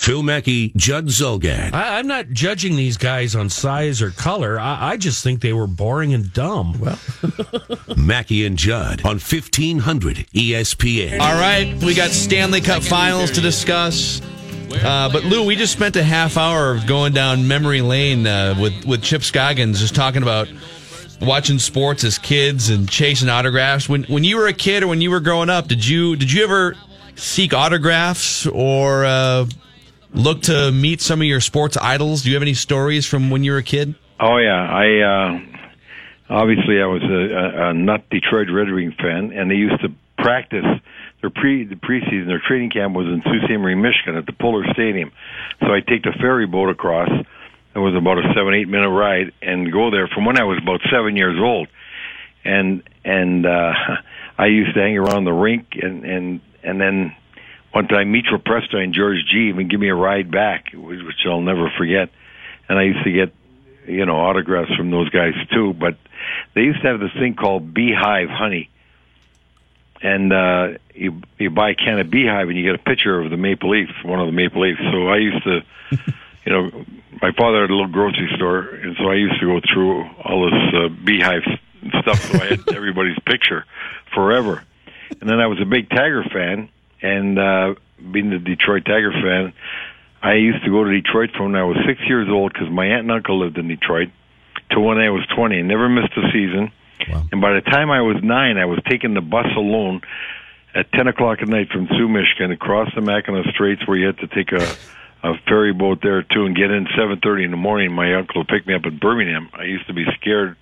Phil Mackey, Judd Zulgad. I, am not judging these guys on size or color. I, I just think they were boring and dumb. Well, Mackey and Judd on 1500 ESPN. All right, we got Stanley Cup finals to discuss. Uh, but Lou, we just spent a half hour going down memory lane uh, with with Chip Scoggins, just talking about watching sports as kids and chasing autographs. When when you were a kid or when you were growing up, did you did you ever seek autographs or uh, look to meet some of your sports idols? Do you have any stories from when you were a kid? Oh yeah, I uh, obviously I was a, a, a nut Detroit Red Wing fan, and they used to practice their pre the preseason. Their training camp was in Sault Ste. Marie, Michigan, at the Pullar Stadium. So I take the ferry boat across. It was about a seven eight minute ride, and go there from when I was about seven years old, and and uh, I used to hang around the rink, and and and then one time Mitchell Presta and George G even give me a ride back, which I'll never forget. And I used to get, you know, autographs from those guys too. But they used to have this thing called Beehive Honey, and uh, you you buy a can of Beehive and you get a picture of the Maple Leafs, one of the Maple Leafs. So I used to, you know, my father had a little grocery store, and so I used to go through all this uh, Beehive stuff. So I had everybody's picture forever. And then I was a big Tiger fan and uh, being a Detroit Tiger fan, I used to go to Detroit from when I was six years old because my aunt and uncle lived in Detroit to when I was 20 and never missed a season. Wow. And by the time I was nine, I was taking the bus alone at 10 o'clock at night from Sault, Michigan, across the Mackinac Straits where you had to take a, a ferry boat there too and get in 7.30 in the morning. My uncle would pick me up at Birmingham. I used to be scared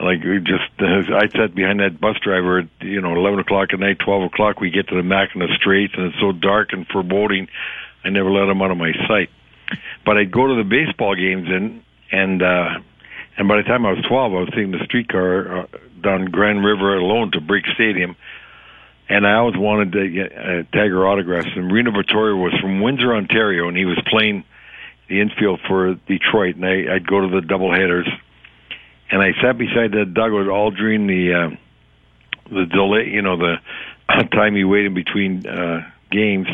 like we just uh, I sat behind that bus driver at you know eleven o'clock at night, twelve o'clock. We get to the Mackinac Straits, and it's so dark and foreboding. I never let him out of my sight. But I'd go to the baseball games, and and uh, and by the time I was twelve, I was taking the streetcar uh, down Grand River alone to Briggs Stadium. And I always wanted to get uh, Tiger autographs. And Reno Bertoia was from Windsor, Ontario, and he was playing the infield for Detroit. And I, I'd go to the double headers and I sat beside that dugout all during the uh, the delay, you know, the time he waited between uh, games.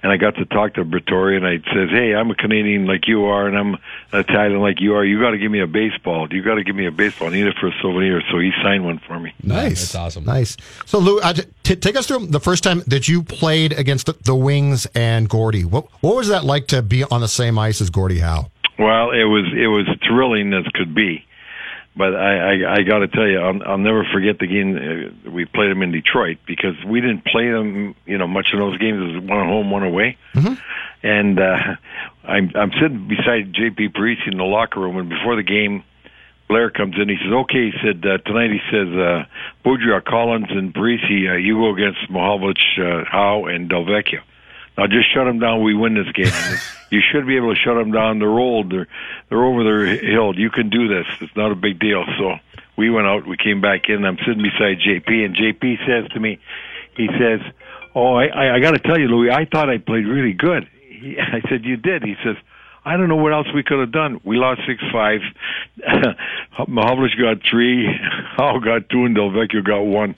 And I got to talk to Bertoia, and I says, "Hey, I'm a Canadian like you are, and I'm Italian like you are. You got to give me a baseball. You got to give me a baseball. I need it for a souvenir." So he signed one for me. Nice, that's awesome. Nice. So Lou, uh, t- take us through the first time that you played against the, the Wings and Gordie. What what was that like to be on the same ice as Gordie Howe? Well, it was it was thrilling as could be but I, I, I got to tell you, I'll, I'll never forget the game uh, we played them in Detroit because we didn't play them, you know, much in those games. It was one at home, one away. Mm-hmm. And uh, I'm I'm sitting beside JP Parise in the locker room, and before the game, Blair comes in. He says, "Okay," he said uh, tonight. He says, uh, "Boudreau, Collins, and Parise, uh, you go against Mahovlich, uh, Howe, and Delvecchio." Now just shut them down. We win this game. you should be able to shut them down. They're old. They're they're over their hill. You can do this. It's not a big deal. So we went out. We came back in. I'm sitting beside JP, and JP says to me, he says, "Oh, I I, I got to tell you, Louis. I thought I played really good." He, I said, "You did." He says. I don't know what else we could have done. We lost six five. Mahovlich got three. Howe got two, and Delvecchio got one.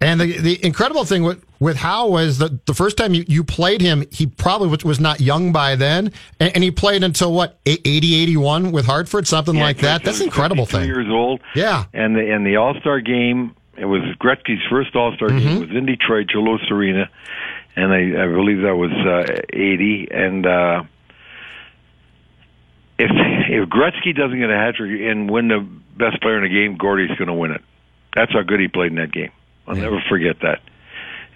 And the the incredible thing with with Howe was that the first time you, you played him, he probably was not young by then, and, and he played until what 80, 81 with Hartford, something yeah, like that. That's an incredible thing. Years old. Yeah. And the and the All Star game, it was Gretzky's first All Star mm-hmm. game. It was in Detroit, Joe Louis Arena, and I, I believe that was uh, eighty. And uh, if if Gretzky doesn't get a hat trick and win the best player in the game, Gordie's going to win it. That's how good he played in that game. I'll yeah. never forget that.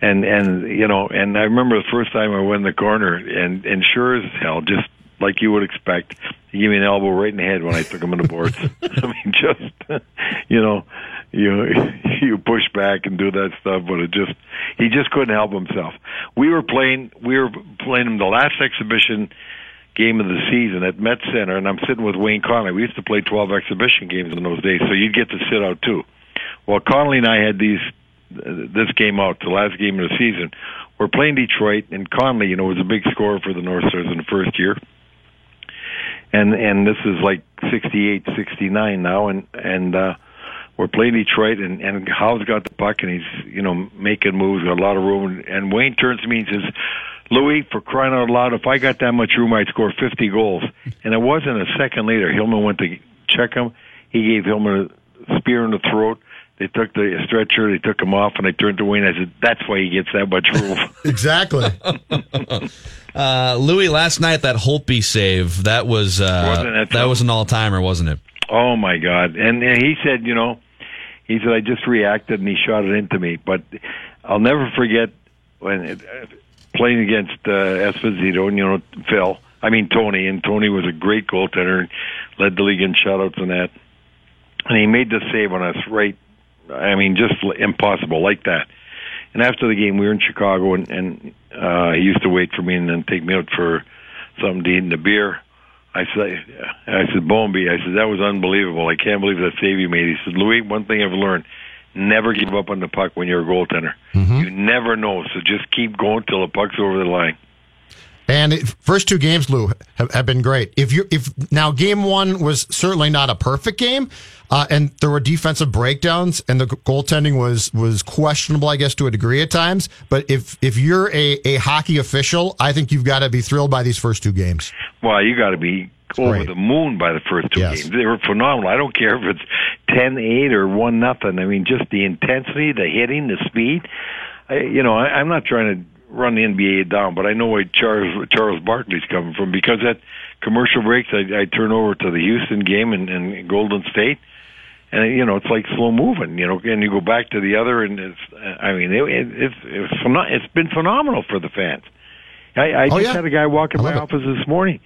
And and you know, and I remember the first time I went in the corner, and and sure as hell, just like you would expect, he gave me an elbow right in the head when I took him in the boards. I mean, just you know, you you push back and do that stuff, but it just he just couldn't help himself. We were playing we were playing him the last exhibition game of the season at Met Center, and I'm sitting with Wayne Connolly. We used to play 12 exhibition games in those days, so you'd get to sit out too. Well, Connolly and I had these this game out, the last game of the season. We're playing Detroit, and Connolly, you know, was a big scorer for the North Stars in the first year. And and this is like 68, 69 now, and and uh, we're playing Detroit, and and Howe's got the puck, and he's you know making moves, got a lot of room, and Wayne turns to me and says Louis, for crying out loud, if I got that much room, I'd score 50 goals. And it wasn't a second later. Hillman went to check him. He gave Hillman a spear in the throat. They took the stretcher, they took him off, and I turned to Wayne. I said, "That's why he gets that much room." exactly. uh, Louis, last night that Holtby save that was uh, that was an all timer, wasn't it? Oh my God! And, and he said, you know, he said I just reacted and he shot it into me. But I'll never forget when it, playing against uh, Esposito and you know Phil. I mean Tony, and Tony was a great goaltender, and led the league in shutouts and that. And he made the save on us right. I mean, just impossible like that. And after the game, we were in Chicago, and, and uh, he used to wait for me and then take me out for something to eat and a beer. I said, I said, Bomby, I said that was unbelievable. I can't believe that save you made. He said, Louis, one thing I've learned never give up on the puck when you're a goaltender. Mm-hmm. You never know, so just keep going till the puck's over the line. And first two games, Lou, have, have, been great. If you if now game one was certainly not a perfect game, uh, and there were defensive breakdowns, and the goaltending was was questionable, I guess, to a degree at times. But if if you're a, a hockey official, I think you've got to be thrilled by these first two games. Well, you got to be over Great. the moon by the first two yes. games. They were phenomenal. I don't care if it's ten eight or one nothing. I mean, just the intensity, the hitting, the speed. I, you know, I, I'm not trying to run the NBA down, but I know where Charles Charles Barkley's coming from because at commercial breaks, I, I turn over to the Houston game and, and Golden State, and you know it's like slow moving. You know, and you go back to the other, and it's I mean it, it, it's it's it's been phenomenal for the fans. I, I oh, just yeah. had a guy walk in my office this morning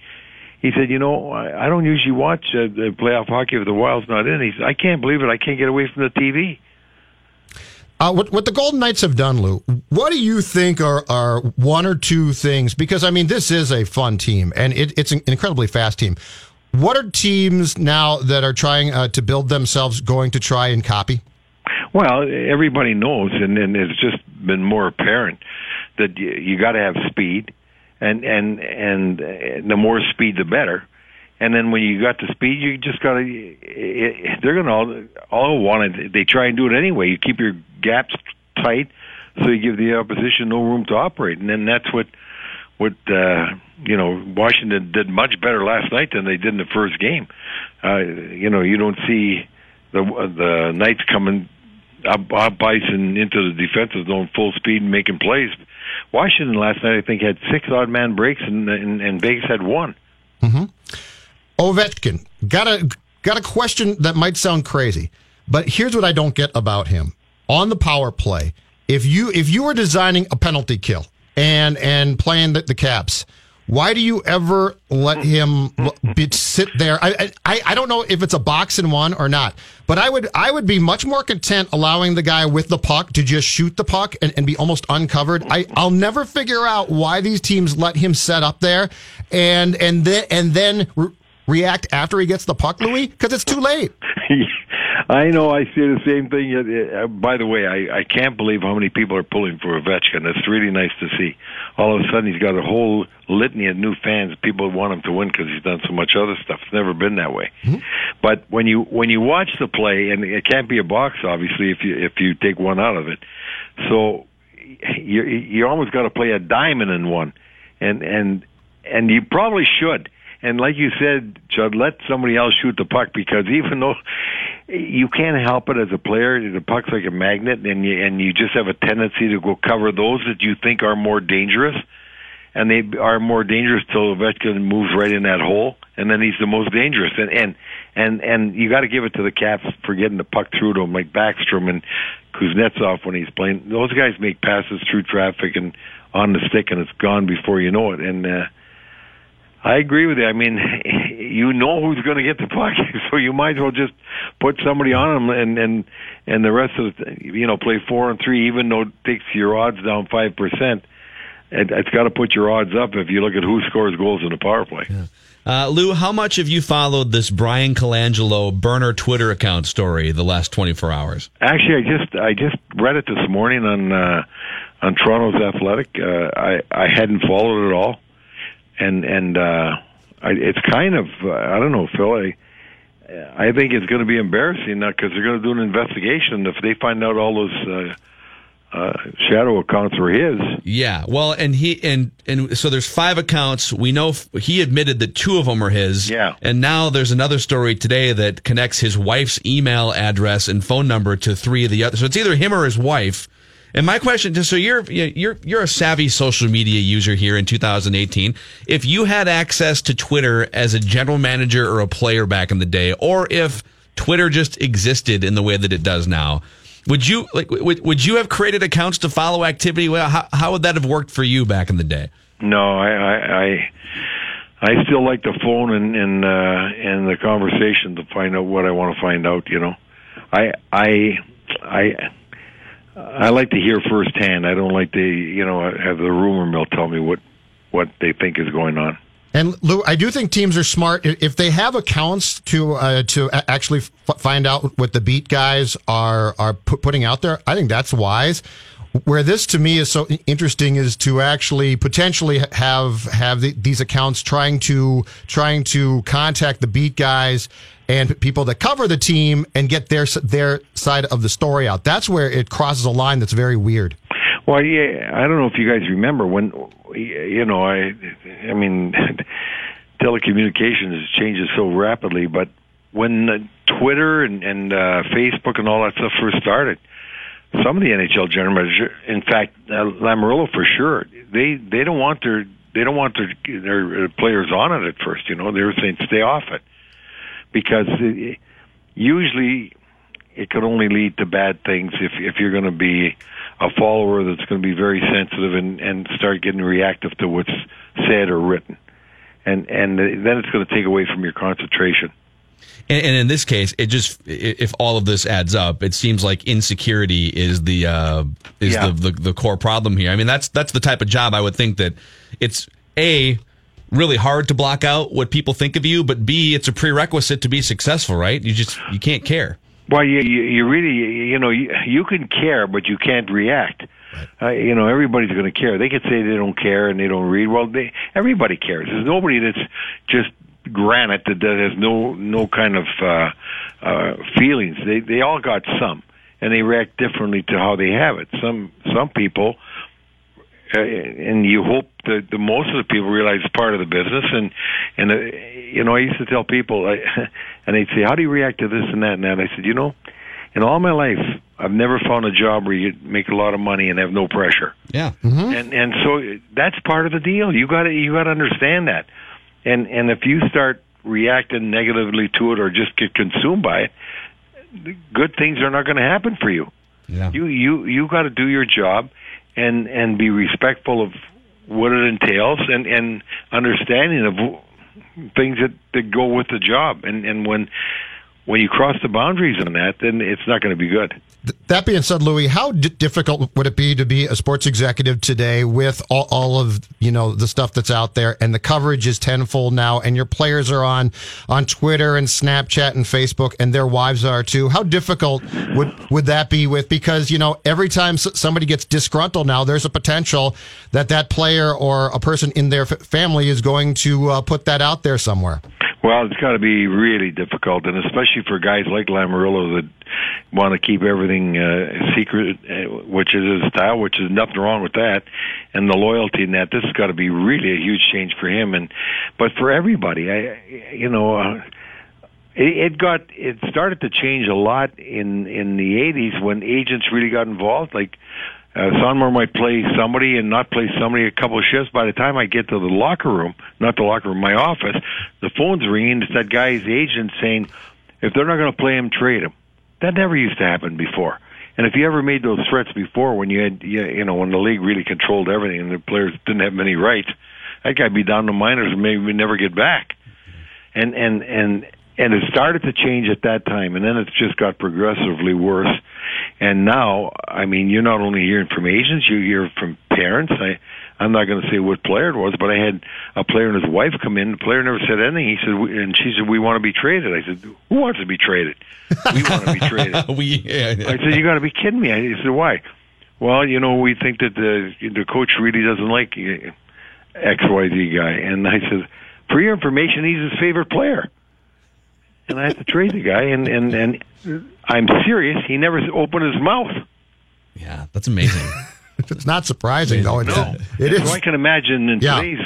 he said, "You know, I, I don't usually watch uh, the playoff hockey if the Wild's not in." He said, "I can't believe it. I can't get away from the TV." Uh, what what the Golden Knights have done, Lou? What do you think are are one or two things? Because I mean, this is a fun team and it, it's an incredibly fast team. What are teams now that are trying uh, to build themselves going to try and copy? Well, everybody knows, and, and it's just been more apparent that you, you got to have speed and and and the more speed the better. And then when you got the speed, you just got to. They're going to all all want it. They try and do it anyway. You keep your gaps tight, so you give the opposition no room to operate. And then that's what what uh, you know Washington did much better last night than they did in the first game. Uh, you know, you don't see the the Knights coming up, up into the defensive zone full speed and making plays. Washington last night, I think, had six odd man breaks, and and, and Vegas had one. Mm-hmm. Ovechkin got a got a question that might sound crazy, but here's what I don't get about him on the power play. If you if you were designing a penalty kill and and playing the, the Caps, why do you ever let him be, sit there? I, I I don't know if it's a box and one or not, but I would I would be much more content allowing the guy with the puck to just shoot the puck and, and be almost uncovered. I I'll never figure out why these teams let him set up there and and then and then re- react after he gets the puck, Louis, because it's too late. I know. I see the same thing. Uh, by the way, I, I can't believe how many people are pulling for Ovechkin. It's really nice to see. All of a sudden, he's got a whole litany of new fans. People want him to win because he's done so much other stuff. It's never been that way. Mm-hmm. But when you when you watch the play, and it can't be a box, obviously, if you if you take one out of it. So you you almost got to play a diamond in one, and and and you probably should and like you said, Judd, let somebody else shoot the puck because even though you can't help it as a player, the puck's like a magnet, and you and you just have a tendency to go cover those that you think are more dangerous. and they are more dangerous till Ovechkin moves right in that hole, and then he's the most dangerous. And and and and you got to give it to the Caps for getting the puck through to him, like Backstrom and Kuznetsov when he's playing. Those guys make passes through traffic and on the stick, and it's gone before you know it. And uh, I agree with you. I mean, you know who's going to get the puck, so you might as well just put somebody on them, and and and the rest of the, you know play four and three, even though it takes your odds down five percent. It, it's got to put your odds up if you look at who scores goals in the power play. Yeah. Uh, Lou, how much have you followed this Bryan Colangelo burner Twitter account story the last 24 hours? Actually, I just I just read it this morning on uh, on Toronto's Athletic. Uh, I I hadn't followed it at all, and and uh, I, it's kind of uh, I don't know, Phil. I, I think it's going to be embarrassing now because they're going to do an investigation if they find out all those. Uh, uh, shadow accounts were his. Yeah, well, and he and and so there's five accounts. We know f- he admitted that two of them are his. Yeah, and now there's another story today that connects his wife's email address and phone number to three of the others. So it's either him or his wife. And my question, just so you're you're you're a savvy social media user here in 2018. If you had access to Twitter as a general manager or a player back in the day, or if Twitter just existed in the way that it does now, would you like would, would you have created accounts to follow activity? Well, how, how would that have worked for you back in the day? No, I I I, I still like the phone and and uh, and the conversation to find out what I want to find out. You know, I I I. I like to hear firsthand. I don't like to, you know, have the rumor mill tell me what what they think is going on. And Lou, I do think teams are smart if they have accounts to uh, to actually f- find out what the beat guys are are pu- putting out there. I think that's wise. Where this to me is so interesting is to actually potentially have have the, these accounts trying to trying to contact the beat guys and people that cover the team and get their their side of the story out. That's where it crosses a line that's very weird. Well, yeah, I don't know if you guys remember when, you know, I, I mean, telecommunications changes so rapidly, but when Twitter and, and uh, Facebook and all that stuff first started, some of the NHL general manager, in fact, uh, Lamoriello for sure, they they don't want their they don't want their their players on it at first. You know, they were saying stay off it because it, usually it could only lead to bad things if if you're going to be a follower that's going to be very sensitive and and start getting reactive to what's said or written, and and then it's going to take away from your concentration. And, and, in this case, it just if all of this adds up, it seems like insecurity is the uh, is yeah. the, the the core problem here. I mean, that's that's the type of job I would think that it's a really hard to block out what people think of you, but b it's a prerequisite to be successful, right? You just you can't care. Well, you you, you really you know you, you can care, but you can't react. Right. Uh, you know, everybody's going to care. They could say they don't care and they don't read. Well, they everybody cares. There's nobody that's just granite that, that has no no kind of uh, uh, feelings. They they all got some, and they react differently to how they have it. Some some people uh, and you hope that the most of the people realize it's part of the business. And and uh, you know, I used to tell people, I, and they'd say, "How do you react to this and that and that?" I said, "You know, in all my life, I've never found a job where you make a lot of money and have no pressure." Yeah, mm-hmm. and and so that's part of the deal. You got to you got to understand that. And and if you start reacting negatively to it or just get consumed by it, good things are not going to happen for you. Yeah. You you you got to do your job and and be respectful of what it entails and and understanding of things that that go with the job. And and when when you cross the boundaries on that then it's not going to be good that being said, Louis, how d- difficult would it be to be a sports executive today with all, all, of you know the stuff that's out there, and the coverage is tenfold now, and your players are on on Twitter and Snapchat and Facebook, and their wives are too. How difficult would would that be with because you know every time somebody gets disgruntled now, there's a potential that that player or a person in their f- family is going to uh, put that out there somewhere. Well, it's got to be really difficult, and especially for guys like Lamoriello that want to keep everything uh, secret, uh, which is his style, which is nothing wrong with that, and the loyalty in that. This has got to be really a huge change for him, and but for everybody, I, you know. Uh, it, it got it started to change a lot in in the 80s when agents really got involved like uh, Sonmor might play somebody and not play somebody a couple of shifts. By the time I get to the locker room, not the locker room, my office, the phone's ringing. It's that guy's agent saying, if they're not going to play him, trade him. That never used to happen before. And if you ever made those threats before, when you had, you know, when the league really controlled everything and the players didn't have many rights, that guy'd be down to minors and maybe never get back. And and and and it started to change at that time, and then it's just got progressively worse. And now, I mean, you're not only hearing from agents, you hear from parents. I, I'm not going to say what player it was, but I had a player and his wife come in. The player never said anything. He said, we- and she said, "We want to be traded." I said, "Who wants to be traded? We want to be traded." we, yeah, I said, "You got to be kidding me!" I said, "Why?" Well, you know, we think that the the coach really doesn't like uh, X Y Z guy, and I said, "For your information, he's his favorite player." And I had to trade the guy, and and and I'm serious. He never opened his mouth. yeah, that's amazing. It's not surprising, though. It's, No, it is. So I can imagine in Yeah. today's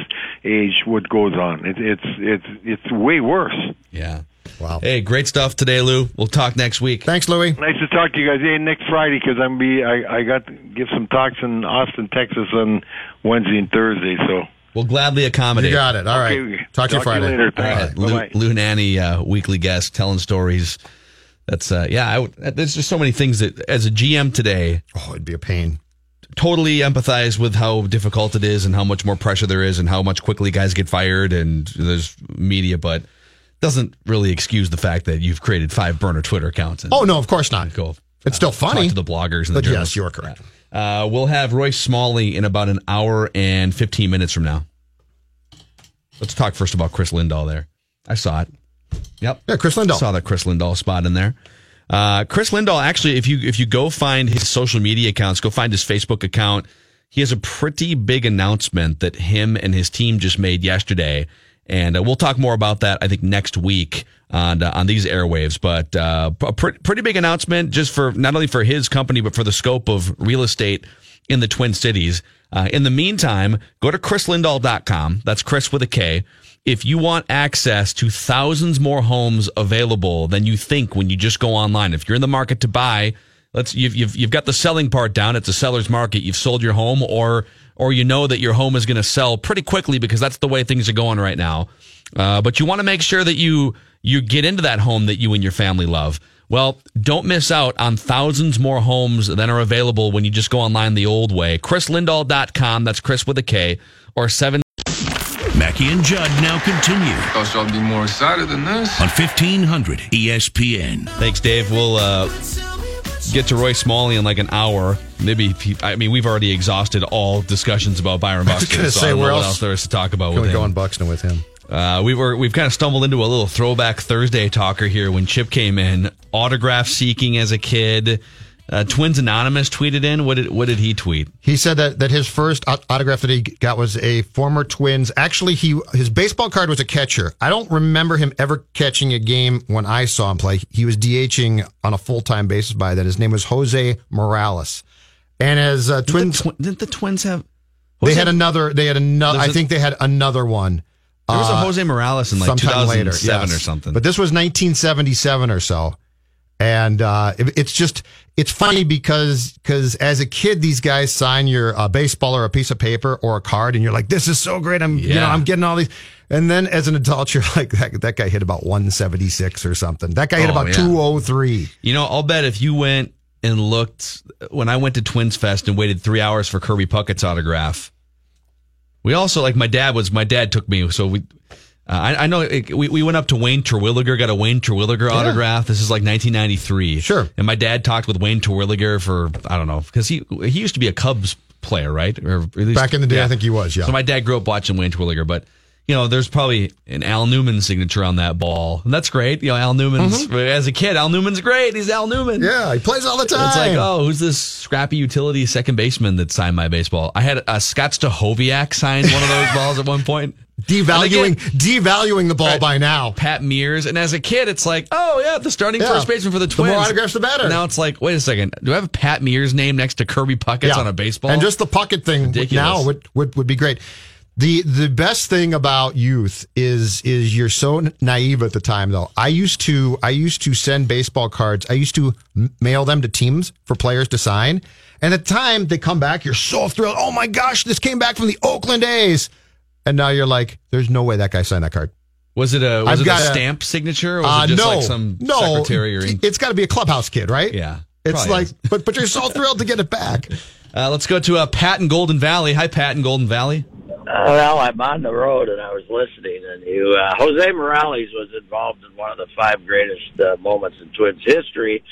age what goes on. It, it's it's it's way worse. yeah. Wow. Hey, great stuff today, Lou. We'll talk next week. Thanks, Louie. Nice to talk to you guys. Hey, next Friday because I'm be I I got to give some talks in Austin, Texas on Wednesday and Thursday. So We'll gladly accommodate. You got it. All right. Okay, Talk to you Friday. later. All Thanks. right, Lou, Bye-bye. Lou Nanne, uh, weekly guest, telling stories. That's uh, yeah. I would, there's just so many things that, as a GM today, Oh, it'd be a pain. totally empathize with how difficult it is and how much more pressure there is and how much quickly guys get fired and there's media, but doesn't really excuse the fact that you've created five burner Twitter accounts. And Oh, no, of course not. go. It's still funny. Talk to the bloggers and But the yes, journalists. you are correct. Uh, we'll have Roy Smalley in about an hour and 15 minutes from now. Let's talk first about Chris Lindahl there. I saw it. Yep. Yeah, Chris Lindahl. Saw that Chris Lindahl spot in there. Uh, Chris Lindahl, actually, if you if you go find his social media accounts, go find his Facebook account. He has a pretty big announcement that him and his team just made yesterday, and uh, we'll talk more about that. I think next week on uh, on these airwaves. But uh, a pre- pretty big announcement, just for not only for his company, but for the scope of real estate in the Twin Cities. Uh, in the meantime, go to chrislindahl.com. That's Chris with a K. If you want access to thousands more homes available than you think when you just go online, if you're in the market to buy, let's you've you've, you've got the selling part down. It's a seller's market. You've sold your home, or or you know that your home is going to sell pretty quickly because that's the way things are going right now. Uh, but you want to make sure that you you get into that home that you and your family love. Well, don't miss out on thousands more homes than are available when you just go online the old way. ChrisLindahl.com. That's Chris with a K or seven. Mackey and Judd now continue I Thought y'all be more excited than this. on E 1500 ESPN. Thanks, Dave. We'll uh, get to Roy Smalley in like an hour. Maybe, he- I mean, we've already exhausted all discussions about Byron Buxton. gonna so say, I don't know where what else else there is to talk about Can with we go on Buxton with him? Uh, we were we've kind of stumbled into a little throwback Thursday talker here when Chip came in, autograph seeking as a kid. Uh, Twins Anonymous tweeted in. What did what did he tweet? He said that, that his first autograph that he got was a former Twins. Actually, he his baseball card was a catcher. I don't remember him ever catching a game when I saw him play. He was DHing on a full time basis by then. His name was Jose Morales. And as uh, Didn't Twins, the, Twi- didn't the Twins have? they had another. They had another. I think they had another one. There was a uh, Jose Morales in like sometime 2007 later, yes. or something. But this was 1977 or so, and uh, it- it's just it's funny because because as a kid these guys sign your uh, baseball or a piece of paper or a card, and you're like, this is so great. I'm you know I'm getting all these. And then as an adult, you're like that, that guy hit about 176 or something. That guy hit Oh, about yeah. 203. You know, I'll bet if you went and looked when I went to Twins Fest and waited three hours for Kirby Puckett's autograph. We also like my dad was my dad took me so we. Uh, I, I know it, we, we went up to Wayne Terwilliger, got a Wayne Terwilliger autograph. This is like 1993. Sure. And my dad talked with Wayne Terwilliger for, I don't know, because he he used to be a Cubs player, right? Or at least- Back in the day, yeah. I think he was. Yeah. So my dad grew up watching Wayne Terwilliger, but you know, there's probably an Al Newman signature on that ball, and that's great. You know, Al Newman's as a kid, Al Newman's great. He's Al Newman. Mm-hmm. yeah, he plays all the time. It's like, oh, who's this scrappy utility second baseman that signed my baseball? I had a Scott Stahoviak signed one of those balls at one point. Devaluing again, devaluing the ball Right. by now. Pat Meares, and as a kid, it's like, oh yeah, the starting Yeah. first baseman for the Twins. The more autographs, the better. Now it's like, wait a second, do I have a Pat Meares name next to Kirby Puckett's on a baseball? And just the pocket thing Ridiculous. now would, would, would be great. The the best thing about youth is is you're so naive at the time though. I used to I used to send baseball cards. I used to mail them to teams for players to sign. And at the time they come back, you're so thrilled. Oh my gosh, this came back from the Oakland A's. And now you're like, there's no way that guy signed that card. Was it a was I've it got a a- stamp signature or was Uh, it just no, like some no, secretary or it's got to be a clubhouse kid, right? Yeah, It's like, is. but but you're so thrilled to get it back. Uh, let's go to uh, Pat in Golden Valley. Hi, Pat in Golden Valley. Uh, well, I'm on the road and I was listening, and you, uh, Jose Morales was involved in one of the five greatest uh, moments in Twins history.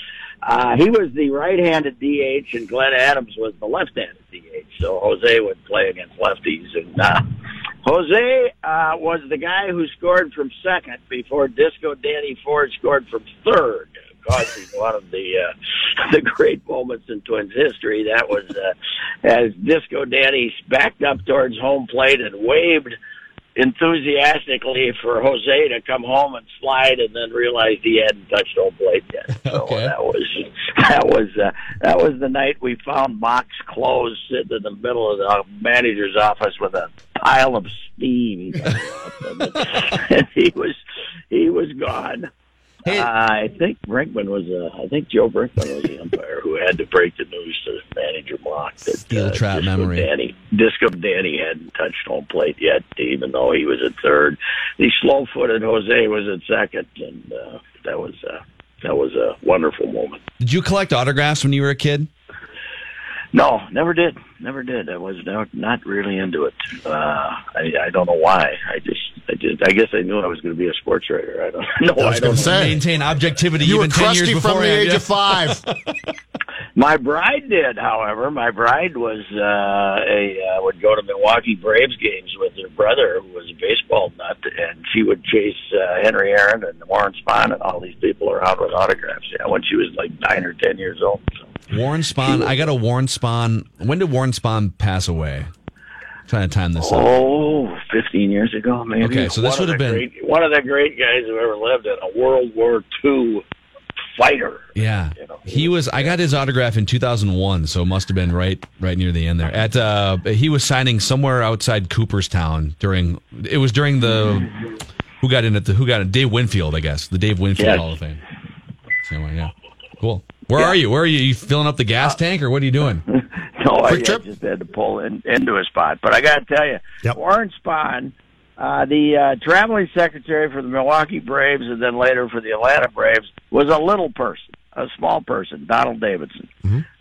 Uh, he was the right-handed DH, and Glenn Adams was the left-handed DH. So Jose would play against lefties, and uh, Jose uh, was the guy who scored from second before Disco Danny Ford scored from third, causing one of the uh, the great moments in Twins history. That was uh, as Disco Danny backed up towards home plate and waved enthusiastically for Jose to come home and slide, and then realized he hadn't touched home plate yet. So Okay. that was that was uh, that was the night we found Mauch's clothes sitting in the middle of the manager's office with a pile of steam, and he was he was gone. Hey- Uh, I think Brinkman was. Uh, I think Joe Brinkman was the umpire who had to break the news to manager Mauch that Steel uh, trap Disco memory. Danny, Disco Danny hadn't touched home plate yet, even though he was at third. The slow-footed Jose was at second, and uh, that was uh, that was a wonderful moment. Did you collect autographs when you were a kid? No, never did. Never did. I was not, not really into it. Uh, I, I don't know why. I just, I just, I guess I knew I was going to be a sports writer. I don't know. I was I going don't to say Maintain objectivity you were even 10 years crusty before from the age of five. My bride did, however. My bride was uh, a uh, would go to Milwaukee Braves games with her brother, who was a baseball nut, and she would chase uh, Henry Aaron and Warren Spahn and all these people around with autographs. Yeah, when she was like nine or ten years old. So. Warren Spahn. I got a Warren Spahn. When did Warren Spahn pass away? trying to time this up. Oh, 15 years ago, maybe. Okay, so this One would have been- great, one of the great guys who ever lived, and a World War II fighter. Yeah, You know. he was. I got his autograph in 2001, so it must have been right, right near the end there. At uh, he was signing somewhere outside Cooperstown during. It was during the. Who got in at the? Who got in? Dave Winfield, I guess. The Dave Winfield Yes. Hall of Fame. So yeah, cool. Where are you? Where are you? You filling up the gas tank, or what are you doing? No, I, I Quick just had to pull in, into a spot. But I got to tell you, Yep. Warren Spahn, uh, the uh, traveling secretary for the Milwaukee Braves and then later for the Atlanta Braves, was a little person, a small person, Donald Davidson,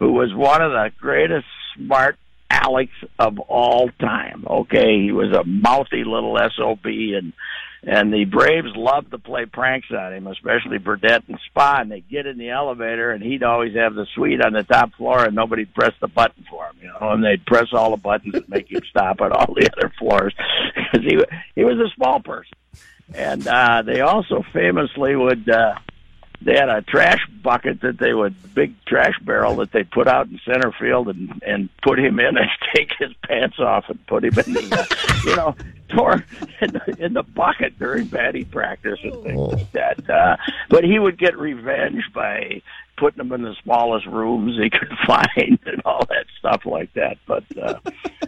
who was one of the greatest smart Alex of all time. Okay, he was a mouthy little sob, and and the Braves loved to play pranks on him, especially Burdette and Spahn. They'd get in the elevator, and he'd always have the suite on the top floor, and nobody'd press the button for him, you know. And they'd press all the buttons and make him stop at all the other floors because he he was a small person. And uh, they also famously would. Uh, they had a trash bucket that they would big trash barrel that they put out in center field and and put him in and take his pants off and put him in the uh, you know tore in the, in the bucket during batting practice and things like that. Uh, but he would get revenge by putting them in the smallest rooms he could find and all that stuff like that. But uh,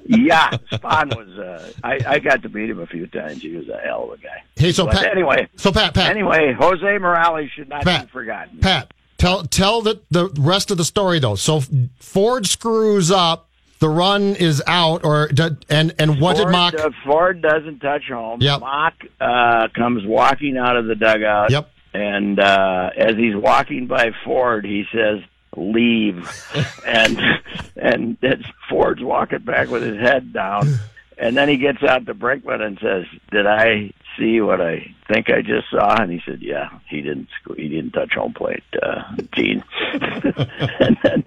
yeah, Spahn was. Uh, I I got to meet him a few times. He was a hell of a guy. Hey, so But Pat, anyway, so Pat, Pat, Anyway, Jose Morales should not Pat, be forgotten. Pat, tell tell the the rest of the story though. So Ford screws up, the run is out, or and and what Ford, did Mauch? uh, Ford doesn't touch home. Yep. Mauch uh, comes walking out of the dugout. Yep. And uh, as he's walking by Ford, he says, "Leave," and and then Ford's walking back with his head down, and then he gets out to Brinkman and says, "Did I see what I think I just saw?" And he said, "Yeah, he didn't. He didn't touch home plate, uh, Gene." and then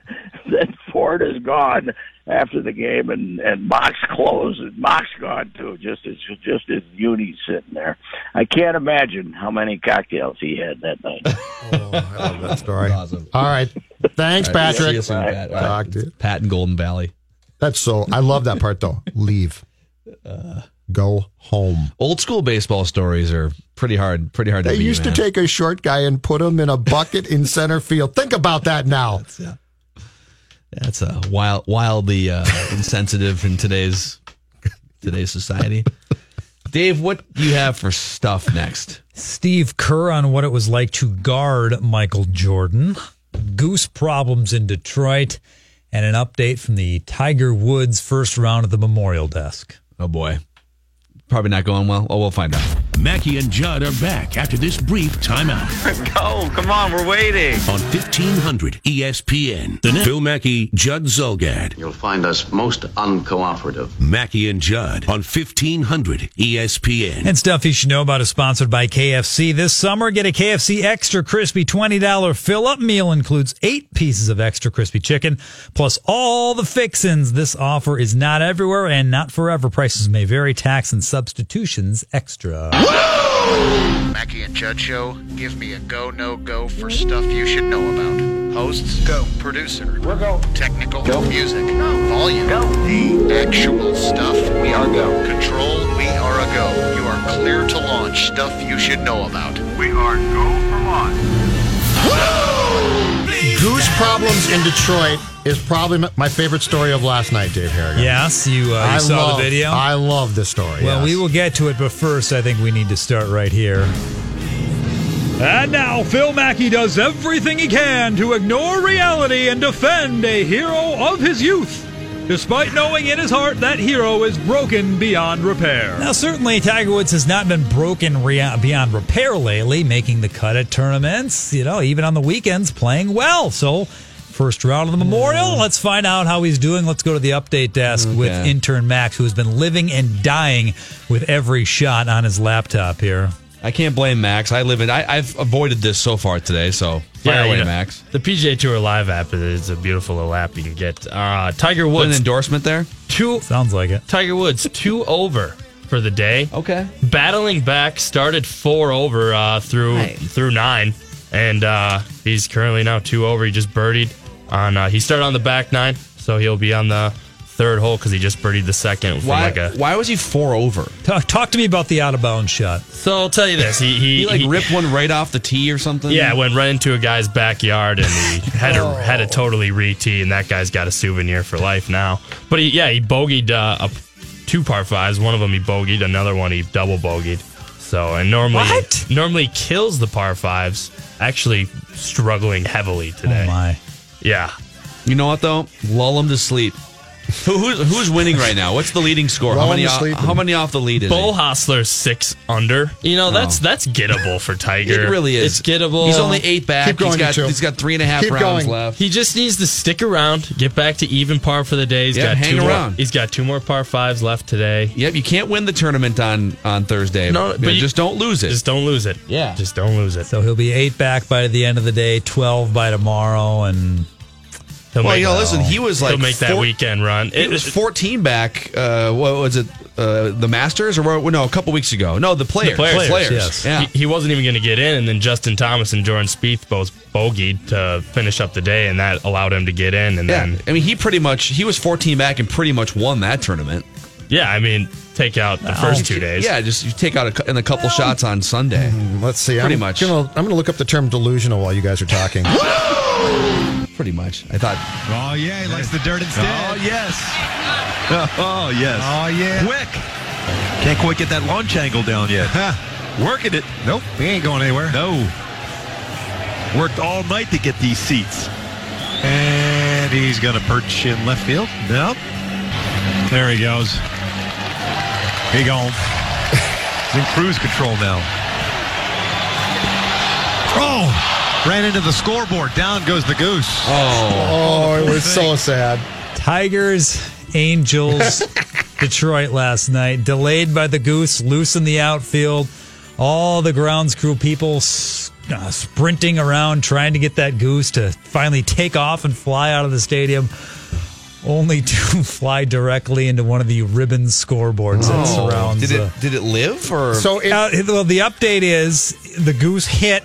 then Ford is gone after the game, and and Mauch's closed, and Mauch's gone too. Just as just as Uni's sitting there. I can't imagine how many cocktails he had that night. Oh, I love that story. Awesome. All right, thanks, All right, see Patrick. you soon, Pat. All right. Talk to you. Pat in Golden Valley. That's so. I love that part though. Leave. Uh, Go home. Old school baseball stories are pretty hard. Pretty hard They to beat. used man. to take a short guy and put him in a bucket in center field. Think about that now. That's a wild, wildly uh, insensitive in today's today's society. Dave, what do you have for stuff next? Steve Kerr on what it was like to guard Michael Jordan, goose problems in Detroit, and an update from the Tiger Woods first round at the Memorial Desk. Oh boy. Probably not going well. Oh, we'll find out. Mackey and Judd are back after this brief timeout. Go, come on, we're waiting. On 1500 ESPN. The net. Phil Mackey, Judd Zulgad. You'll find us most uncooperative. Mackey and Judd on 1500 ESPN. And stuff you should know about is sponsored by KFC. This summer, get a KFC Extra Crispy $20 fill up meal. Includes eight pieces of extra crispy chicken, plus all the fixins. This offer is not everywhere and not forever. Prices may vary, tax and substitutions extra. Mackey and Judd Show, give me a go, no go for stuff you should know about. Hosts, go. Producer, we're go. Technical, go. Music, go. Volume, go. The actual stuff, we are go. Control, we are a go. You are clear to launch stuff you should know about. We are go for launch. Goose problems in Detroit is probably my favorite story of last night, Dave Harrigan. Yes, you, uh, you saw love- the video? I love this story. Well, yes. we will get to it, but first, I think we need to start right here. And now, Phil Mackey does everything he can to ignore reality and defend a hero of his youth, despite knowing in his heart that hero is broken beyond repair. Now, certainly, Tiger Woods has not been broken rea- beyond repair lately, making the cut at tournaments, you know, even on the weekends, playing well. So, first round of the Memorial, let's find out how he's doing. Let's go to the update desk with intern Max, who has been living and dying with every shot on his laptop here. I can't blame Max. I live in. I, I've avoided this so far today. So fire Yeah, away, you know, Max. The PGA Tour Live app is a beautiful little app you can get. Uh, Tiger Put an Woods endorsement there. two Sounds like it. Tiger Woods two over for the day. Okay. Battling back, started four over uh, through Nice. through nine, and uh, he's currently now two over. He just birdied on. Uh, he started on the back nine, so he'll be on the third hole because he just birdied the second from Why? like a. why was he four over? Talk, talk to me about the out of bounds shot. So I'll tell you this: he he, He like he- ripped one right off the tee or something. Yeah, went right into a guy's backyard and he had to had to totally re tee, and that guy's got a souvenir for life now. But he, yeah, he bogeyed uh, a, two par fives. One of them he bogeyed, another one he double bogeyed. So and normally What? normally kills the par fives. Actually, struggling heavily today. Oh my. Yeah, You know what though? Lull him to sleep. Who, who's, who's winning right now? What's the leading score? How many? Off, how many off the lead is Bull he? Hostler's six under. You know that's oh. that's gettable for Tiger. It really is. It's gettable. He's only eight back. Keep going, he's got you two. he's got three and a half Keep rounds going. left. He just needs to stick around, get back to even par for the day. He's Yeah, got hang two around. More, he's got two more par fives left today. Yep, you can't win the tournament on on Thursday. No, You but you- just don't lose it. Just don't lose it. Yeah. Just don't lose it. So he'll be eight back by the end of the day, 12 by tomorrow, and He'll well, you know, listen, he was like he'll make that four- weekend run. It was 14 back. Uh, what was it? Uh, the Masters, or no? A couple weeks ago. No, the players. players, Players. yes. Yeah. He, he wasn't even going to get in, and then Justin Thomas and Jordan Spieth both bogeyed to finish up the day, and that allowed him to get in. And yeah. then, I mean, he pretty much he was 14 back and pretty much won that tournament. yeah, I mean, take out the first two days. Yeah, just you take out a, cou- and a couple shots on Sunday. Let's see. Pretty I'm much. Gonna, I'm going to look up the term delusional while you guys are talking. Pretty much. I thought. Oh yeah, he likes the dirt instead. Oh yes. Oh yes. Oh yeah. Quick. Can't quite get that launch angle down yet. Huh. Working it. Nope. He ain't going anywhere. No. Worked all night to get these seats. And he's to perch in left field. Nope. There he goes. He gone. He's in cruise control now. Oh! Ran into the scoreboard. Down goes the goose. oh, oh it was so sad. Tigers, Angels, Detroit last night. Delayed by the goose, loose in the outfield. All the grounds crew people uh, sprinting around trying to get that goose to finally take off and fly out of the stadium. Only to fly directly into one of the ribbon scoreboards that surrounds. Oh, did uh, it did it live or So it, uh, well, the update is the goose hit,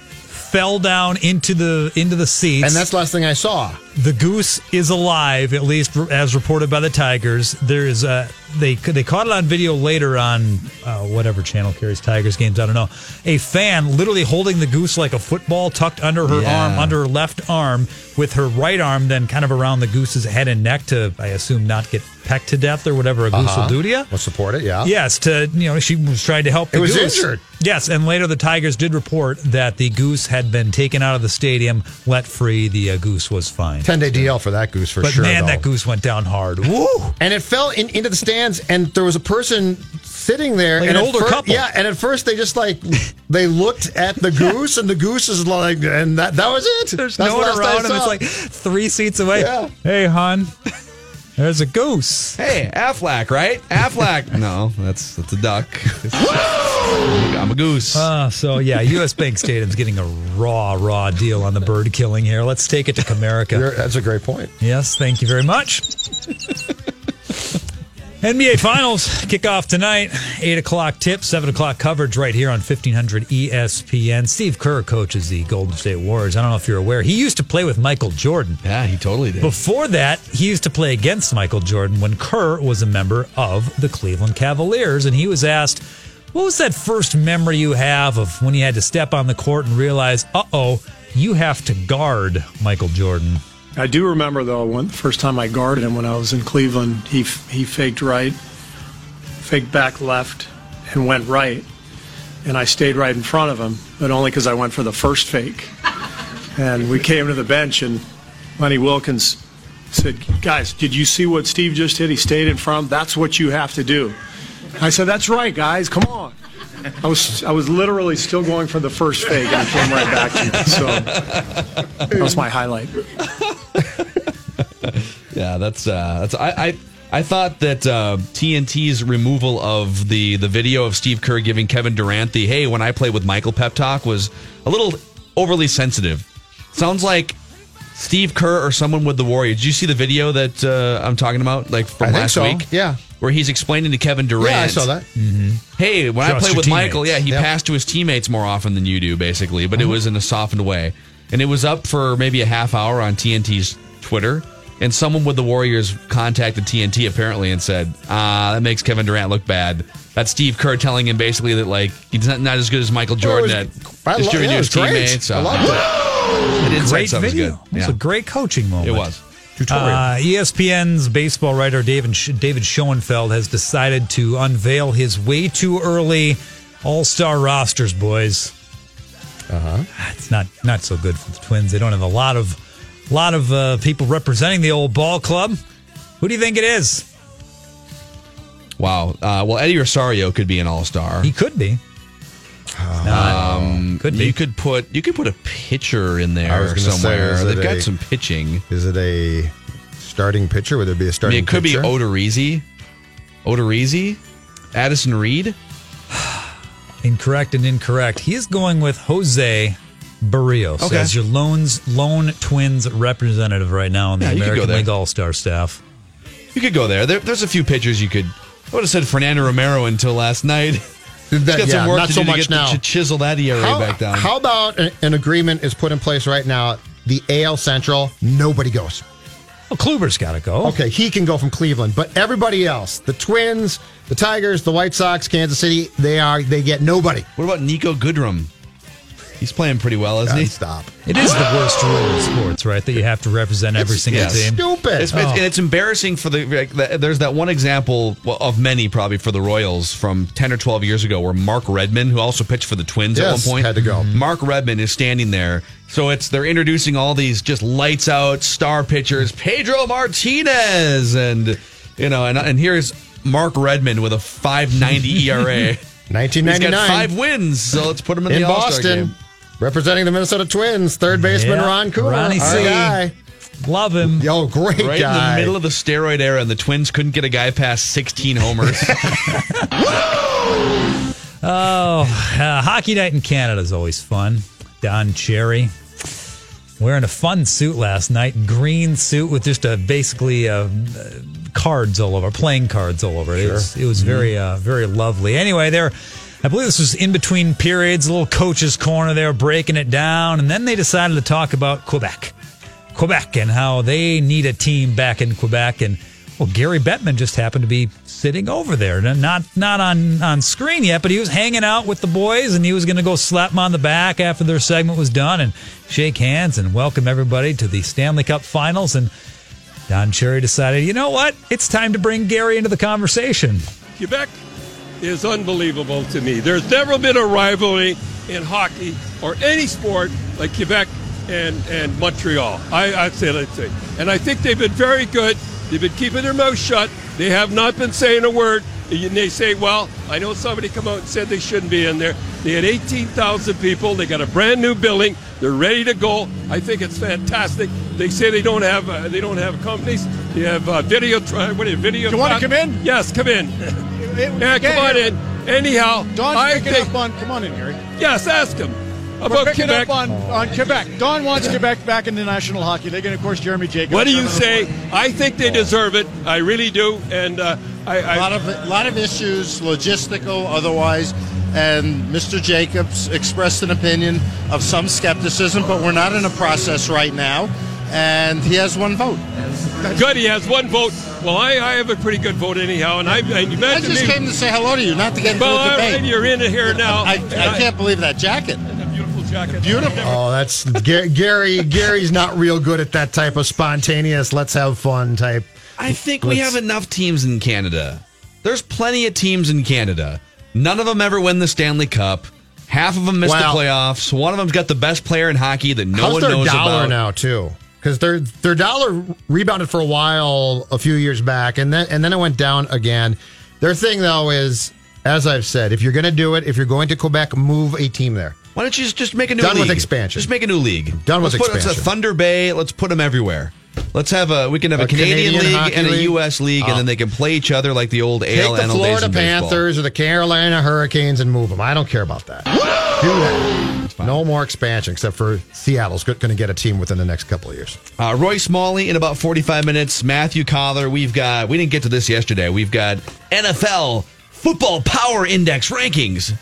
fell down into the into the seats, and that's the last thing I saw. The goose is alive, at least as reported by the Tigers. There is a they they caught it on video later on uh, whatever channel carries Tigers games. I don't know. A fan literally holding the goose like a football, tucked under her Yeah. arm, under her left arm, with her right arm then kind of around the goose's head and neck to, I assume, not get pecked to death or whatever a goose Uh-huh. will do to you. We'll support it. Yeah. Yes, to you know, she was trying to help. The It was goose. injured. Yes, and later the Tigers did report that the goose had been taken out of the stadium, let free. The uh, goose was fine. Ten day DL for that goose for but sure. man, though. that goose went down hard. Woo! and it fell in, into the stands, and there was a person sitting there, Like and an older fir- couple. Yeah, and at first they just like they looked at the goose, and the goose is like, and that that was it. There's That's no one around him. It's like three seats away. Yeah. Hey, hon, there's a goose. Hey, Aflac, right? Aflac. no, that's that's a duck. I'm a goose. Uh, so yeah, U.S. Bank Stadium's getting a raw, raw deal on the bird killing here. Let's take it to Comerica. You're- that's a great point. Yes, thank you very much. NBA Finals kick off tonight. 8 o'clock tip, 7 o'clock coverage right here on 1500 ESPN. Steve Kerr coaches the Golden State Warriors. I don't know if you're aware. He used to play with Michael Jordan. yeah, he totally did. Before that, he used to play against Michael Jordan when Kerr was a member of the Cleveland Cavaliers. And he was asked, What was that first memory you have of when you had to step on the court and realize, uh oh, you have to guard Michael Jordan? I do remember though when the first time I guarded him when I was in Cleveland, he he faked right, faked back left, and went right, and I stayed right in front of him, but only because I went for the first fake. And we came to the bench, and Lenny Wilkens said, "Guys, did you see what Steve just did? He stayed in front. That's what you have to do." I said, "That's right, guys. Come on." I was I was literally still going for the first fake, and he came right back to. So that was my highlight. Yeah, that's uh, that's I I, I thought that uh, TNT's removal of the the video of Steve Kerr giving Kevin Durant the "Hey, when I played with Michael" pep talk was a little overly sensitive. Sounds like Steve Kerr or someone with the Warriors. Did you see the video that uh, I'm talking about, like from I last so. week? Yeah. where he's explaining to Kevin Durant. Yeah, I saw that. Hey, when I Trust played your with Michael, yeah, he Yep. passed to his teammates more often than you do, basically, but it was in a softened way. And it was up for maybe a half hour on TNT's Twitter. And someone with the Warriors contacted TNT apparently and said, ah, that makes Kevin Durant look bad. That's Steve Kerr telling him basically that, like, he's not, not as good as Michael Jordan Well, at it was- I distributing yeah, his great. teammates. I Uh, loved it. the inside Great stuff is video. good. It was a great coaching moment. It was. Uh, ESPN's baseball writer David David Schoenfeld has decided to unveil his way too early All Star rosters, boys. Uh huh. It's not not so good for the Twins. They don't have a lot of lot of uh, people representing the old ball club. Who do you think it is? Wow. Uh, well, Eddie Rosario could be an all star. He could be. Um, Could be. You could put you could put a pitcher in I there was gonna say, somewhere. They've got a- some pitching. Is it a starting pitcher? Would there be a I mean, starting? it could pitcher? be Odorizzi. Odorizzi? Addison Reed? Incorrect and incorrect. He is going with Jose Berrios Okay. as your loans lone Twins representative right now on the Yeah, you could go American. League All Star staff. You could go there. there. There's a few pitchers you could. I would have said Fernando Romero until last night. He's That- got yeah, some work not to so do to much get now. to chisel that ERA How, back down. how about an, an agreement is put in place right now? The AL Central, nobody goes. Well, Kluber's got to go. Okay, he can go from Cleveland, but everybody else, the Twins, the Tigers, the White Sox, Kansas City, they are they get nobody. what about Niko Goodrum? He's playing pretty well, isn't God, he? stop. It is the worst rule in sports, right? That you have to represent every It's- single yes. team. Stupid. It's, it's, Oh. and it's embarrassing for the, like, the. There's that one example of many, probably for the Royals from 10 or 12 years ago, where Mark Redman, who also pitched for the Twins Yes, at one point, had to go. Mm-hmm. Mark Redman is standing there. So it's they're introducing all these just lights out star pitchers, Pedro Martinez, and you know, and and here's Mark Redman with a 5.90 ERA. He's 1999 got five wins, so let's put him in, in the All-Star Boston, game. Representing the Minnesota Twins, third baseman Yeah, Ron Coomer, Ronnie our C. guy. Love him. Yo, great Right guy. in the middle of the steroid era, and the Twins couldn't get a guy past 16 homers. Oh, uh, hockey night in Canada is always fun. Don Cherry wearing a fun suit last night, green suit with just a basically uh, uh, cards all over, playing cards all over. It was, it was very, uh, very lovely. Anyway, there. I believe this was in between periods, a little coach's corner there, breaking it down, and then they decided to talk about Quebec. Quebec and how they need a team back in Quebec. And well, Gary Bettman just happened to be sitting over there, not not on on screen yet, but he was hanging out with the boys, and he was going to go slap them on the back after their segment was done and shake hands and welcome everybody to the Stanley Cup Finals. And Don Cherry decided, you know what, it's time to bring Gary into the conversation. Quebec is unbelievable to me. There's never been a rivalry in hockey or any sport like Quebec and, and Montreal. I, I'd say, let's say. And I think they've been very good. They've been keeping their mouth shut. They have not been saying a word. And they say, well, I know somebody come out and said they shouldn't be in there. They had 18,000 people. They got a brand new building. They're ready to go. I think it's fantastic. They say they don't have uh, they don't have companies. They have uh, video. Tri- what are you, video? Do you want to come in? Yes, come in. yeah, come on in. Anyhow, Don's I picking think, up on. Come on in, Gary. Yes, ask him We're about picking Quebec. up on, on Quebec. Don wants Quebec back in the National Hockey League, and of course, Jeremy Jacobs. What do you say? I think they deserve it. I really do. And uh, I, I a lot of a lot of issues, logistical, otherwise. And Mr. Jacobs expressed an opinion of some skepticism, but we're not in a process right now. And he has one vote. Good, he has one vote. Well, I, I have a pretty good vote anyhow, and I, and you I mentioned just me. came to say hello to you, not to get into well, a all debate. right, you're in here now. I, And I can't believe that jacket. Beautiful jacket. Beautiful. Oh, that's Ga- Gary. Gary's not real good at that type of spontaneous. Let's have fun type. I think we Let's- have enough teams in Canada. There's plenty of teams in Canada. None of them ever win the Stanley Cup. Half of them miss Well- the playoffs. One of them's got the best player in hockey that no How's one their knows dollar about. now too? Because their their dollar rebounded for a while a few years back, and then and then it went down again. Their thing though is, as I've said, if you're going to do it, if you're going to Quebec, move a team there. Why don't you just, just make a new Done league? with expansion. Just make a new league. Done with let's put, expansion. Let's a Thunder Bay. Let's put them everywhere. Let's have a. We can have a, A Canadian, Canadian league and a? U.S. league, Oh. and then they can play each other like the old Take AL the Florida. Panthers or the Carolina Hurricanes and move them. I don't care about that. Do that. No more expansion, except for Seattle's going to get a team within the next couple of years. Uh, Roy Smalley in about 45 minutes. Matthew Coller. We've got, we didn't get to this yesterday. We've got NFL Football Power Index rankings.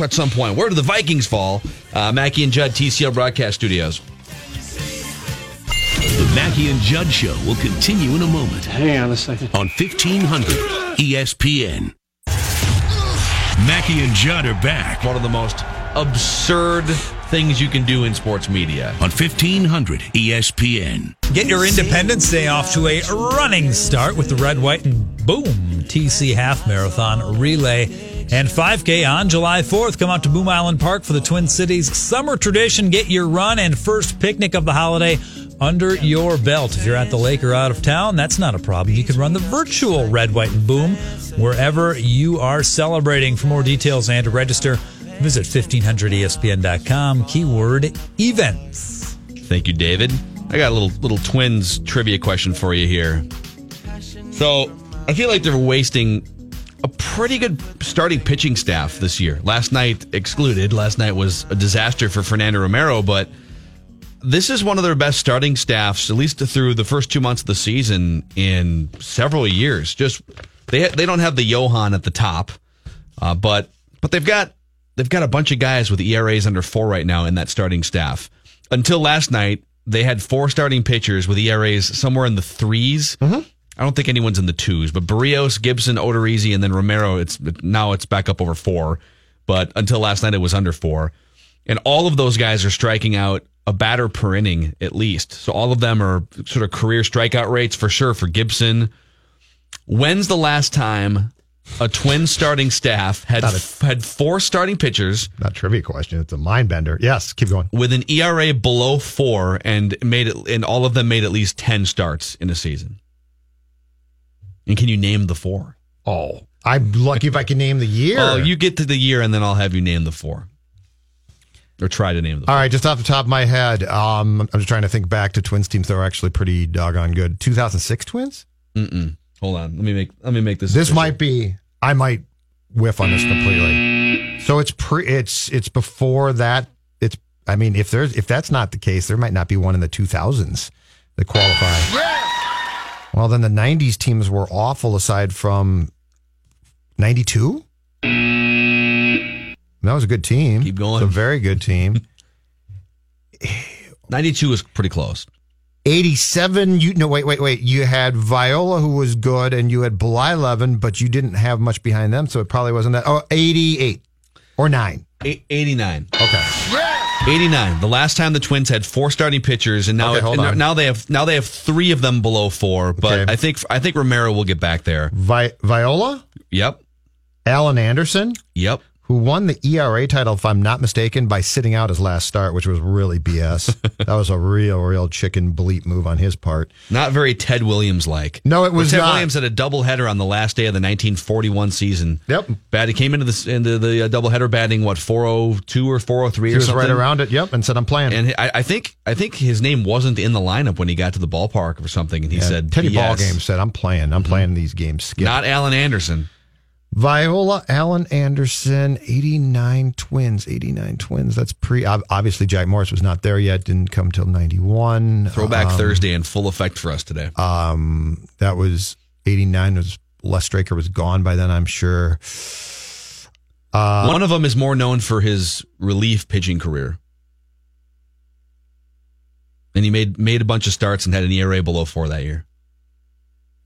At some point. Where do the Vikings fall? Uh, Mackey and Judd, TCL Broadcast Studios. The Mackey and Judd Show will continue in a moment. Hang on a second. On E 1500 ESPN. Mackey and Judd are back. One of the most absurd things you can do in sports media. On E 1500 ESPN. Get your Independence Day off to a running start with the Red, White, and Boom TC Half Marathon Relay and 5K on July 4th. Come out to Boom Island Park for the Twin Cities Summer Tradition. Get your run and first picnic of the holiday under your belt. If you're at the lake or out of town, that's not a problem. You can run the virtual Red, White, and Boom wherever you are celebrating. For more details and to register, visit E 1500ESPN.com, keyword events. Thank you, David. I got a little little twins trivia question for you here. So I feel like they're wasting a pretty good starting pitching staff this year. Last night excluded. Last night was a disaster for Fernando Romero, but this is one of their best starting staffs, at least through the first two months of the season in several years. Just they they don't have the Johan at the top, uh, but but they've got they've got a bunch of guys with ERAs under four right now in that starting staff. Until last night, they had four starting pitchers with ERAs somewhere in the 3s I don't think anyone's in the twos, but Berrios, Gibson, Odorizzi, and then Romero. It's now it's back up over four, but until last night it was under four, and all of those guys are striking out a batter per inning at least. So all of them are sort of career strikeout rates for sure for Gibson. When's the last time a twin starting staff had had four starting pitchers Not a trivia question. It's a mind bender. Yes, keep going. with an ERA below four and made it, and all of them made at least ten starts in a season? And can you name the four? Oh, I'm lucky if I can name the year. Oh, you get to the year, and then I'll have you name the four, or try to name them. All right, just off the top of my head, um, I'm just trying to think back to Twins teams that were actually pretty doggone good. 2006 Twins. Mm-mm. Hold on, let me make let me make this. This official. might be. I might whiff on this completely. So it's pre. It's it's before that. It's. I mean, if there's if that's not the case, there might not be one in the 2000s that qualify. Well, then the 90s teams were awful. Aside from 92. That was a good team. Keep going. It's a very good team. 92 is pretty close. 87, you no wait, wait, wait. You had Viola who was good and you had bly Blyleven, but you didn't have much behind them, so it probably wasn't that. Oh, 88 or 9. Eight- 89. Okay. 89. The last time the Twins had four starting pitchers, and now Okay, now they have now they have three of them below four. But Okay. I think I think Romero will get back there. Vi- Viola, Yep. Allan Anderson, Yep. Who won the ERA title, if I'm not mistaken, by sitting out his last start, which was really BS. that was a real, real chicken bleep move on his part. Not very Ted Williams like. No, it was Ted not. Williams had a doubleheader on the last day of the 1941 season. Yep. Bad. He came into the into the uh, doubleheader batting what 402 or 403 He or was something. right around it, yep, and said, I'm playing. And I, I think I think his name wasn't in the lineup when he got to the ballpark or something, and he Yeah, said Teddy yes. Ballgame said, I'm playing. I'm playing these games. Skip. Not Allan Anderson. Viola, Allan Anderson, 89 Twins, 89 Twins. That's pre. Obviously, Jack Morris was not there yet. Didn't come till 91. Throwback Um, Thursday in full effect for us today. Um, that was 89. Was Les Straker was gone by then, I'm sure. Uh, One of them is more known for his relief pitching career. And he made made a bunch of starts and had an ERA below four that year.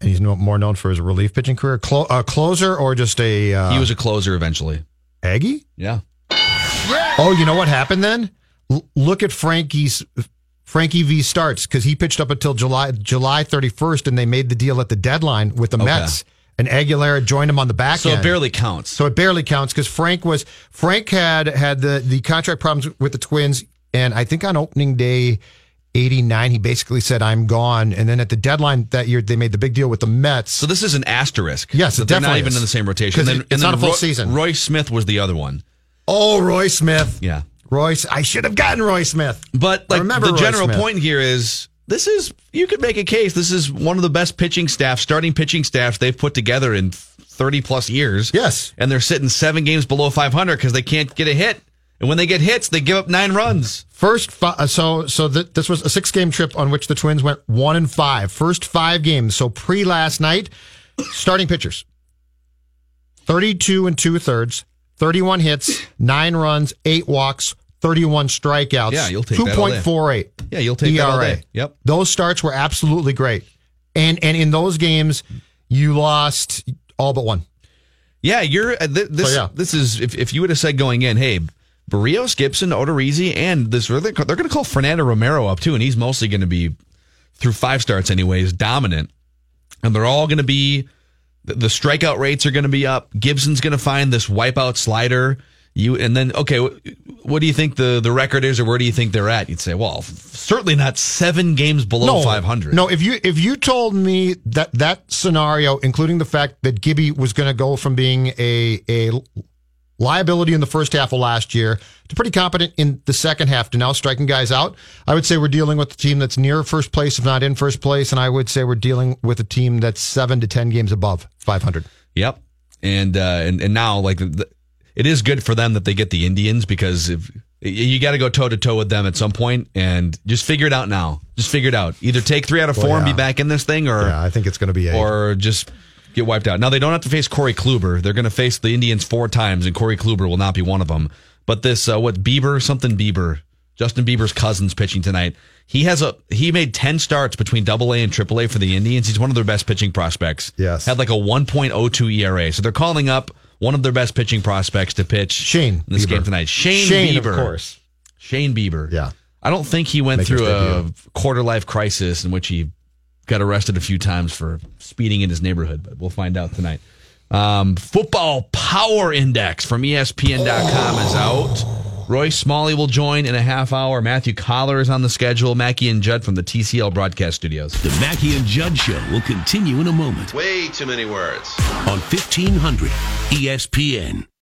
He's more known for his relief pitching career. Clo- uh, closer or just a. Uh, he was a closer eventually. Aggie? Yeah. Oh, you know what happened then? L- look at Frankie's Frankie V starts because he pitched up until July July 31st, and they made the deal at the deadline with the Okay. Mets. And Aguilera joined him on the back So end. it barely counts. So it barely counts because Frank was Frank had had the the contract problems with the Twins, and I think on opening day. 89, he basically said, I'm gone. And then at the deadline that year, they made the big deal with the Mets. So this is an asterisk. Yes, it they're not even is. in the same rotation. And it- it's not a full Roy, season. Roy Smith was the other one. Oh, Roy Smith. Yeah. Royce, I should have gotten Roy Smith. But like the Roy general Smith. point here is this is you could make a case. This is one of the best pitching staff, starting pitching staffs they've put together in 30 plus years. Yes. And they're sitting seven games below 500 because they can't get a hit. And when they get hits, they give up nine runs. First, fi- uh, so so th- this was a six game trip on which the Twins went one and five. First five games. So pre last night, starting pitchers, thirty two and two thirds, thirty one hits, nine runs, eight walks, thirty one strikeouts. Yeah, you'll take two that all day. point four eight. Yeah, you'll take day. Yep. Those starts were absolutely great, and and in those games, you lost all but one. Yeah, you're uh, this. So, yeah. This is if, if you would have said going in, hey, Berrios, Gibson, Odorizzi, and this they're, going to call Fernando Romero up too, and he's mostly going to be through five starts anyways, dominant, and they're all going to be the, strikeout rates are going to be up. Gibson's going to find this wipeout slider. You and then okay, what do you think the the record is, or where do you think they're at? You'd say, well, certainly not seven games below five hundred. No, if you if you told me that that scenario, including the fact that Gibby was going to go from being a a liability in the first half of last year to pretty competent in the second half to now striking guys out, I would say we're dealing with a team that's near first place, if not in first place, and I would say we're dealing with a team that's seven to ten games above five hundred. Yep. And uh, and and now like the, it is good for them that they get the Indians because if you got to go toe to toe with them at some point and just figure it out now. Just figure it out. Either take three out of Well, four and be back in this thing, or Yeah, I think it's going to be a or just get wiped out. Now they don't have to face Corey Kluber. They're going to face the Indians four times, and Corey Kluber will not be one of them. But this uh, what Bieber something Bieber, Justin Bieber's cousin's pitching tonight. He has a he made ten starts between Double A and Triple A for the Indians. He's one of their best pitching prospects. Yes. had like a 1.02 ERA. So they're calling up one of their best pitching prospects to pitch Shane in this Bieber. game tonight. Shane, Shane, Bieber, of course. Shane Bieber. Yeah. I don't think he went Make through a quarter life crisis in which he got arrested a few times for speeding in his neighborhood, but we'll find out tonight. Um, football Power Index from ESPN.com is out. Roy Smalley will join in a half hour. Matthew Coller is on the schedule. Mackey and Judd from the TCL broadcast studios. The Mackey and Judd Show will continue in a moment Way too many words. on 1500 ESPN.